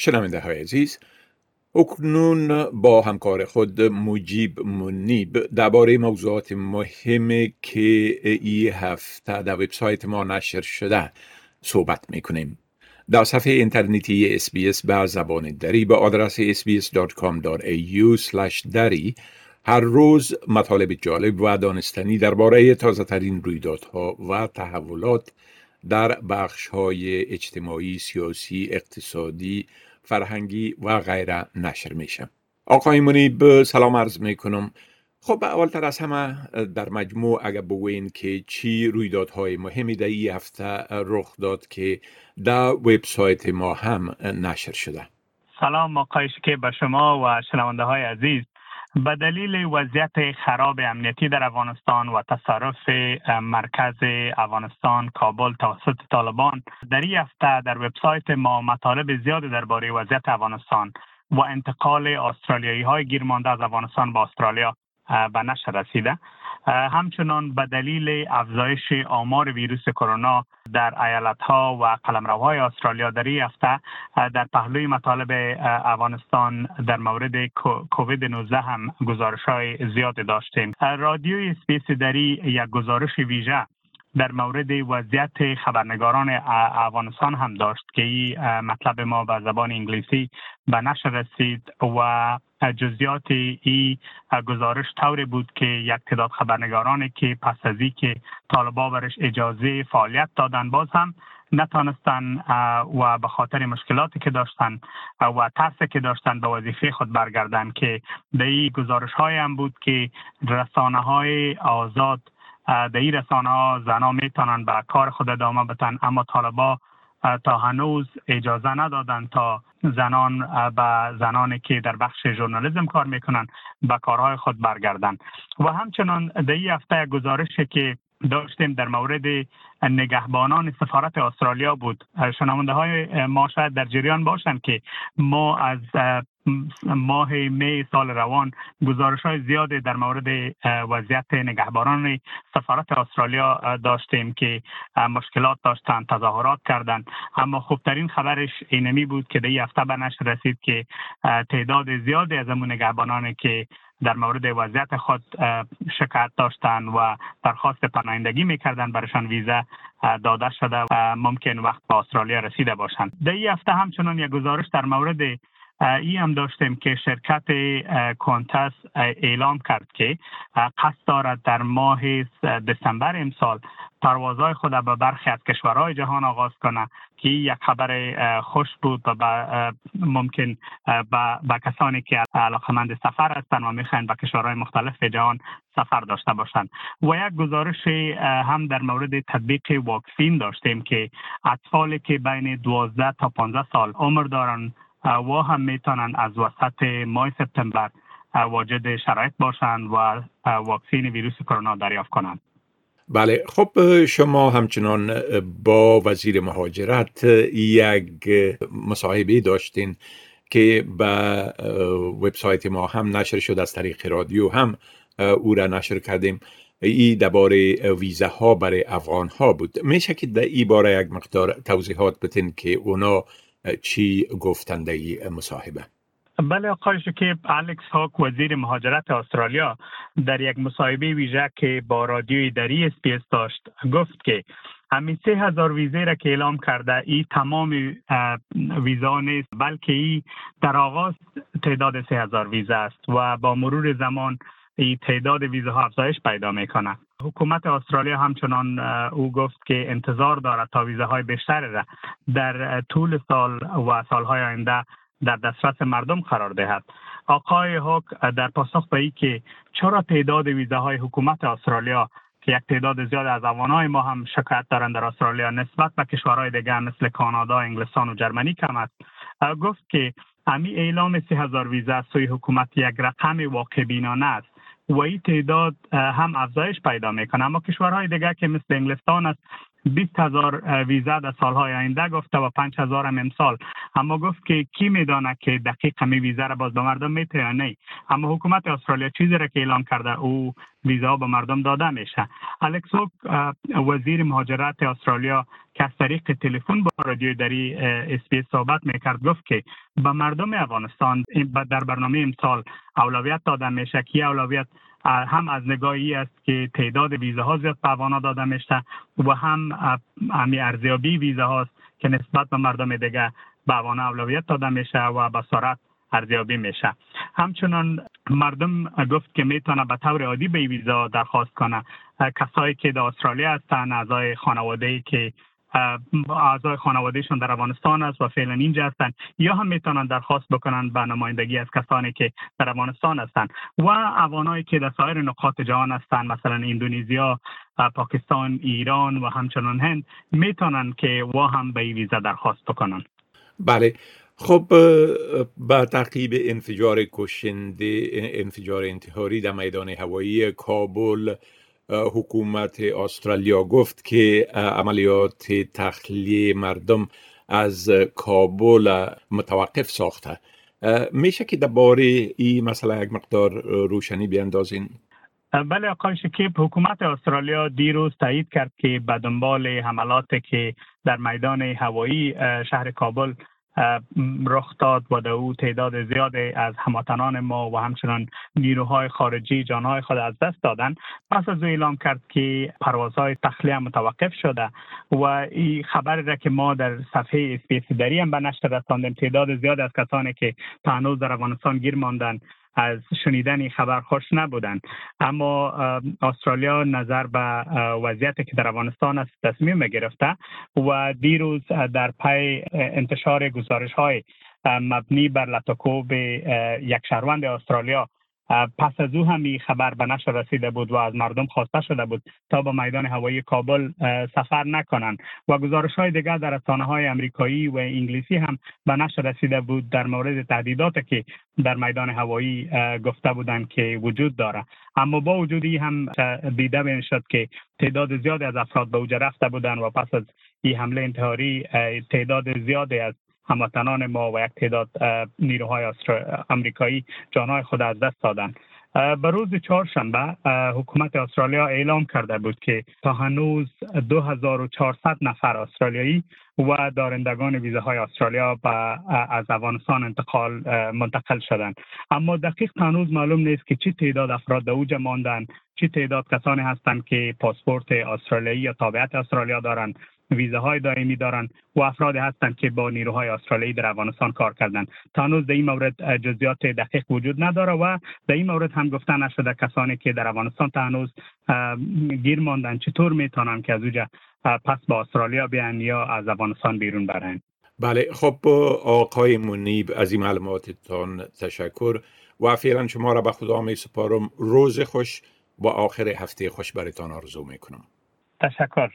شنونده های عزیز اکنون با همکار خود مجیب منیب درباره موضوعات مهمی که ای هفته در وبسایت ما نشر شده صحبت می‌کنیم. در صفحه اینترنتی SBS به زبان دری به آدرس sbs.com.au دری هر روز مطالب جالب و دانستنی درباره تازه ترین رویدادها و تحولات در بخش های اجتماعی، سیاسی، اقتصادی، فرهنگی و غیره نشر میشه. آقای منیب سلام عرض می‌کنم. خب اولتر از همه در مجموع اگر بگوین که چی رویدادهای مهمی در این هفته رخ داد که در وبسایت ما هم نشر شده سلام آقای که به شما و شنونده های عزیز به دلیل وضعیت خراب امنیتی در افغانستان و تصرف مرکز افغانستان کابل توسط طالبان در این هفته در وبسایت ما مطالب زیاد درباره وضعیت افغانستان و انتقال استرالیایی های گیرمانده از افغانستان به استرالیا به نشر رسیده. همچنان به دلیل افزایش آمار ویروس کرونا در ایالت ها و قلمروهای استرالیا در این هفته در پهلوی مطالب افغانستان در مورد کووید 19 هم گزارش های زیاد داشتیم. رادیوی SBS دری یک گزارش ویژه در مورد وضعیت خبرنگاران افغانستان هم داشت که این مطلب ما به زبان انگلیسی به نشر رسید و جزیات ای گزارش طوری بود که یک تعداد خبرنگارانی که پس از که طالبا برش اجازه فعالیت دادن باز هم نتانستن و به خاطر مشکلاتی که داشتن و ترسی که داشتن به وظیفه خود برگردن که در این گزارش های هم بود که رسانه های آزاد در این رسانه ها زنا می‌تونن به کار خود ادامه بتن اما طالبا تا هنوز اجازه ندادن تا زنان به زنانی که در بخش ژورنالیسم کار می‌کنن به کارهای خود برگردن. و همچنان در این هفته گزارشی که داشتیم در مورد نگهبانان سفارت استرالیا بود. شنونده های ما شاید در جریان باشند که ما از ماه می سال روان گزارش های زیادی در مورد وضعیت نگهبانان سفارت استرالیا داشتیم که مشکلات داشتند تظاهرات کردند. اما خوبترین خبرش اینمی بود که در این هفته به نشر رسید که تعداد زیادی از امون نگهبانان که در مورد وضعیت خود شکایت داشتند و درخواست پناهندگی می‌کردن برشان ویزا داده شده و ممکن وقت به استرالیا رسیده باشند. در این هفته همچنان یک گزارش در مورد ای هم داشتیم که شرکت کونتس اعلام کرد که قصد دارد در ماه دسامبر امسال پروازهای خود به برخی از کشورهای جهان آغاز کنه که یک خبر خوش بود و ممکن به کسانی که علاقمند سفر هستند و می‌خواین به کشورهای مختلف جهان سفر داشته باشند. و یک گزارش هم در مورد تطبیق واکسین داشتیم که اطفالی که بین 12 تا 15 سال عمر دارند و هم می‌تونن از وسط ماه سپتامبر واجد شرایط باشند و واکسین ویروس کرونا دریافت کنند بله خب شما همچنان با وزیر مهاجرت یک مصاحبه داشتین که به وبسایت ما هم نشر شد از طریق رادیو هم او را نشر کردیم. ای درباره ویزه ها برای افغان ها بود. میشه که در ای باره یک مقدار توضیحات بتین که اونا چی گفتن ده مصاحبه؟ بله آقای شکیب الکس هاک وزیر مهاجرت استرالیا در یک مصاحبه ویژه که با رادیوی دری SBS داشت گفت که همین سه هزار ویزه را که اعلام کرده ای تمام ویزا نیست بلکه ای در آغاز تعداد سه هزار ویزه است و با مرور زمان ای تعداد ویزه ها افزایش پیدا می‌کنه حکومت استرالیا همچنان او گفت که انتظار دارد تا ویزه های بیشتر را در طول سال و سالهای آینده در دسترس مردم قرار دهد. آقای هوک در پاسخ به ای که چرا تعداد ویزه های حکومت استرالیا که یک تعداد زیاد از های ما هم شکایت دارند در استرالیا نسبت به کشورهای دیگر مثل کانادا، انگلستان و جرمنی کم است. گفت که امی اعلام سی هزار ویزه سوی حکومت یک رقم واقع بینانه است. و این تعداد هم افزایش پیدا می‌کنه. اما کشورهای دیگه که مثل انگلستان است 20 هزار ویزا در سالهای آینده گفته و 5 هزار هم امسال. اما گفت که کی میدانه که دقیق می ویزا را باز به مردم میته یا نه اما حکومت استرالیا چیزی را که اعلام کرده او ویزا به مردم داده میشه. الکس وزیر مهاجرت استرالیا که از طریق تلفن با رادیو دری اسپیس صحبت می‌کرد گفت که به مردم افغانستان در برنامه امسال اولویت داده میشه. که اولویت؟ هم از نگاهی است که تعداد ویزاها زیاد به افغان داده میشه و هم همی ارزیابی ویزا هاست که نسبت به مردم دیگه به افغان اولویت داده میشه و به سرعت ارزیابی میشه. همچنان مردم گفت که می‌تونه به طور عادی به ویزا درخواست کنه. کسایی که در استرالیا هستن اعضای خانواده ای که اعضای خانوادهشون در افغانستان است و فعلا اینجا هستند یا هم می‌تونن درخواست بکنن به نمایندگی از کسانی که در افغانستان هستند و افغانایی که در سایر نقاط جهان هستند مثلا اندونزیا پاکستان ایران و همچنان هند می‌تونن که و هم به ویزا درخواست بکنن. بله. خب با تعقیب انفجار کشنده انفجار انتحاری در میدان هوایی کابل حکومت استرالیا گفت که عملیات تخلیه مردم از کابل متوقف ساخته. میشه که درباره این مسئله یک مقدار روشنی بیاندازین؟ بله آقای شکیب حکومت استرالیا دیروز تایید کرد که به دنبال حملاتی که در میدان هوایی شهر کابل رخ داد و در او تعداد زیاد از هموطنان ما و همچنان نیروهای خارجی جانهای خود از دست دادن. پس از او اعلام کرد که پروازهای تخلیه متوقف شده و این خبر را که ما در صفحه اسپیسی دری هم به نشر رساندیم تعداد زیاد از کسانی که هنوز در افغانستان گیر ماندن از شنیدن این خبر خوش نبودند اما استرالیا نظر به وضعیت که در افغانستان است تصمیم گرفته و دیروز در پی انتشار گزارش های مبنی بر لطاکوب یک شهروند استرالیا پس از او هم خبر به نشر رسیده بود و از مردم خواسته شده بود تا به میدان هوایی کابل سفر نکنند. و گزارش های دیگر در رسانه های امریکایی و انگلیسی هم به نشر رسیده بود در مورد تهدیدات که در میدان هوایی گفته بودند که وجود داره اما با وجودی هم دیده بین شد که تعداد زیادی از افراد به اوجه رفته بودند و پس از این حمله انتحاری تعداد زیادی از هموطنان ما و یک تعداد نیروهای امریکایی جانهای خود از دست دادند. به روز چهارشنبه حکومت استرالیا اعلام کرده بود که تا هنوز 2400 نفر استرالیایی و دارندگان ویزاهای استرالیا به از افغانستان انتقال منتقل شدند. اما دقیق هنوز معلوم نیست که چه تعداد افراد در اوج ماندن چه تعداد کسانی هستند که پاسپورت استرالیایی یا تابعیت استرالیا دارند. ویزاهای دائمی دارند و افراد هستند که با نیروهای استرالیایی در افغانستان کار کردند تا هنوز در این مورد جزئیات دقیق وجود نداره و در این مورد هم گفته نشده کسانی که در افغانستان تا هنوز گیر ماندن. چطور می‌تونن که از اوجا پس با استرالیا بیان یا از افغانستان بیرون برن بله خب آقای منیب از این معلوماتتان تشکر و فعلا شما را به خدا می سپارم. روز خوش و آخر هفته خوش برتان آرزو می کنم. تشکر.